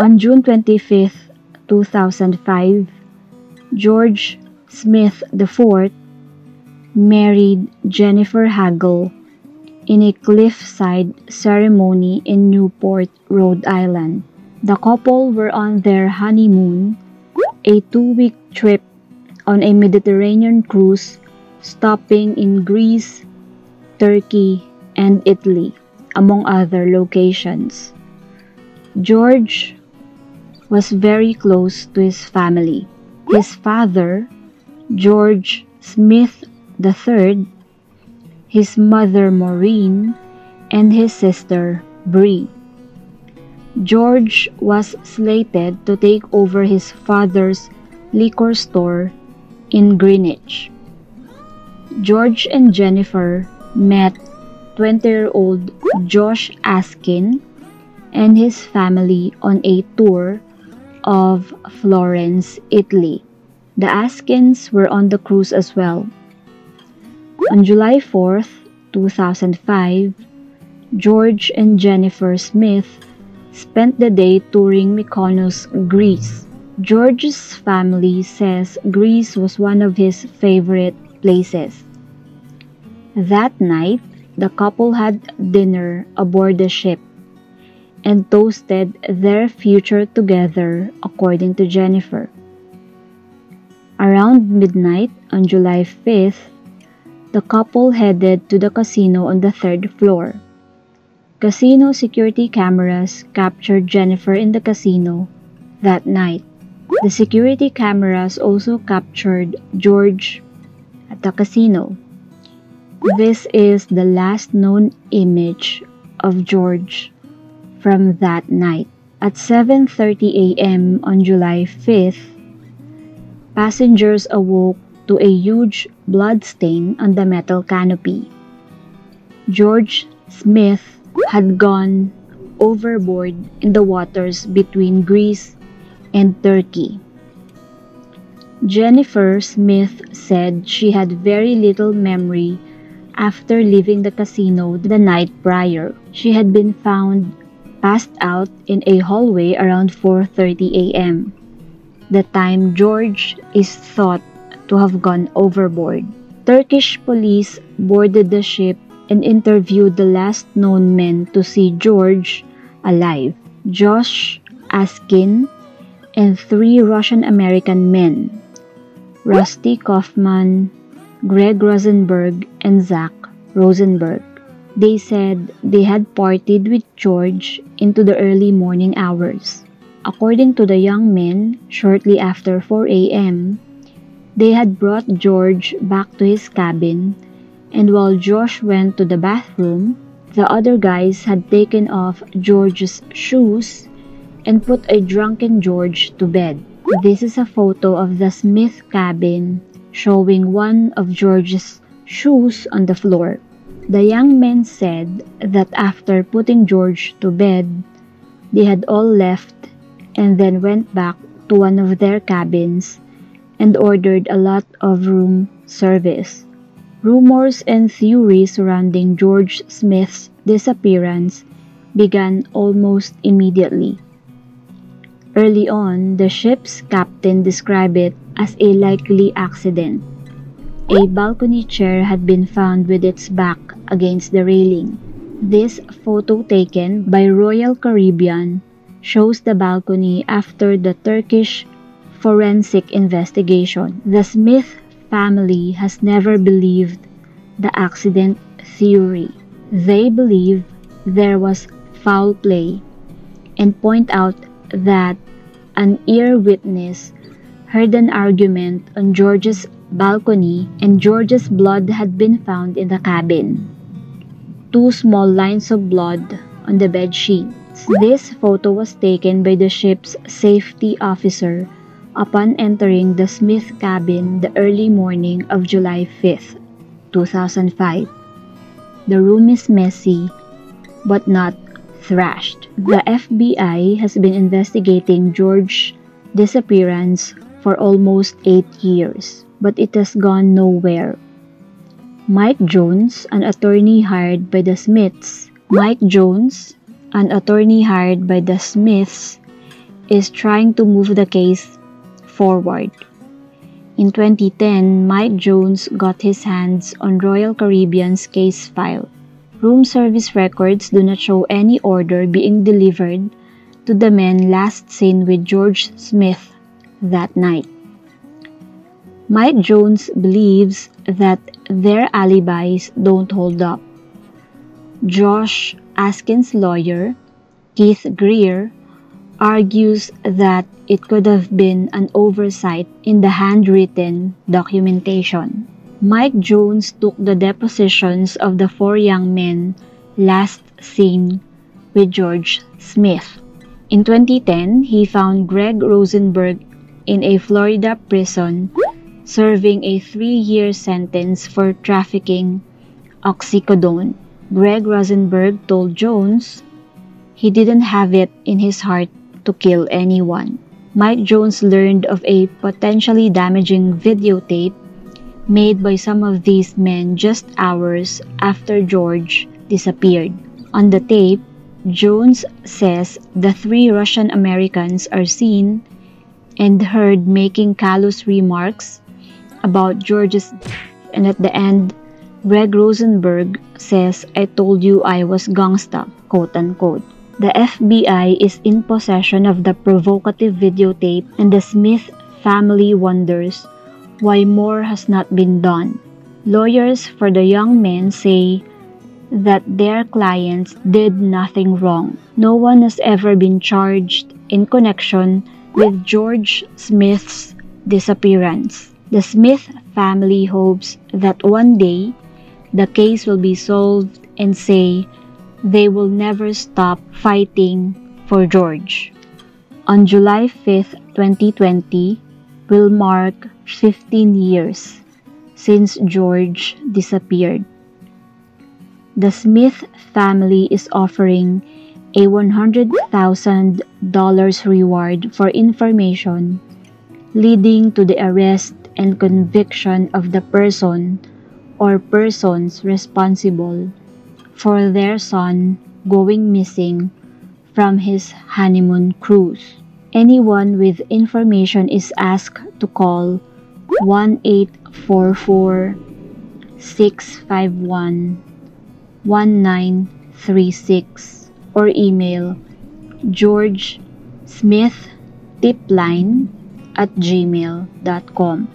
On June 25, 2005, George Smith IV married Jennifer Hagel in a cliffside ceremony in Newport, Rhode Island. The couple were on their honeymoon, a two-week trip on a Mediterranean cruise stopping in Greece, Turkey, and Italy, among other locations. George was very close to his family. His father, George Smith III, his mother Maureen, and his sister Bree. George was slated to take over his father's liquor store in Greenwich. George and Jennifer met 20-year-old Josh Askin and his family on a tour of Florence, Italy. The Askins were on the cruise as well. On July 4th, 2005, George and Jennifer Smith spent the day touring Mykonos, Greece. George's family says Greece was one of his favorite places. That night, the couple had dinner aboard the ship and toasted their future together, according to Jennifer. Around midnight on July 5th, the couple headed to the casino on the third floor. Casino security cameras captured Jennifer in the casino that night. The security cameras also captured George at the casino. This is the last known image of George from that night. At 7:30 a.m. on July 5th, passengers awoke to a huge blood stain on the metal canopy. George Smith had gone overboard in the waters between Greece and Turkey. Jennifer Smith said she had very little memory after leaving the casino the night prior. She had been found passed out in a hallway around 4:30 a.m. The time George is thought to have gone overboard. Turkish police boarded the ship and interviewed the last known men to see George alive, Josh Askin, and three Russian American men, Rusty Kaufman, Greg Rosenberg, and Zach Rosenberg. They said they had parted with George into the early morning hours. According to the young men, shortly after 4 a.m., they had brought George back to his cabin and while Josh went to the bathroom, the other guys had taken off George's shoes and put a drunken George to bed. This is a photo of the Smith cabin showing one of George's shoes on the floor. The young men said that after putting George to bed, they had all left and then went back to one of their cabins and ordered a lot of room service. Rumors and theories surrounding George Smith's disappearance began almost immediately. Early on, the ship's captain described it as a likely accident. A balcony chair had been found with its back against the railing. This photo taken by Royal Caribbean shows the balcony after the Turkish forensic investigation. The Smith family has never believed the accident theory. They believe there was foul play and point out that an ear witness heard an argument on George's balcony and George's blood had been found in the cabin. Two small lines of blood on the bed sheets. This photo was taken by the ship's safety officer upon entering the Smith cabin the early morning of July 5, 2005. The room is messy, but not thrashed. The FBI has been investigating George's disappearance for almost eight years, but it has gone nowhere. Mike Jones, an attorney hired by the Smiths, Mike Jones, an attorney hired by the Smiths, is trying to move the case forward. In 2010, Mike Jones got his hands on Royal Caribbean's case file. Room service records do not show any order being delivered to the men last seen with George Smith that night. Mike Jones believes that their alibis don't hold up. Josh Askin's lawyer, Keith Greer, argues that it could have been an oversight in the handwritten documentation. Mike Jones took the depositions of the four young men last seen with George Smith. In 2010, he found Greg Rosenberg in a Florida prison serving a three-year sentence for trafficking oxycodone. Greg Rosenberg told Jones he didn't have it in his heart to kill anyone. Mike Jones learned of a potentially damaging videotape made by some of these men just hours after George disappeared. On the tape, Jones says the three Russian Americans are seen and heard making callous remarks about George's and at the end, Greg Rosenberg says, I told you I was gangsta, quote unquote. The FBI is in possession of the provocative videotape and the Smith family wonders why more has not been done. Lawyers for the young men say that their clients did nothing wrong. No one has ever been charged in connection with George Smith's disappearance. The Smith family hopes that one day the case will be solved and say they will never stop fighting for George. On July 5, 2020, will mark 15 years since George disappeared. The Smith family is offering a $100,000 reward for information leading to the arrest and conviction of the person or persons responsible for their son going missing from his honeymoon cruise. Anyone with information is asked to call 1844 651 1936 or email George Smith Tipline at gmail.com.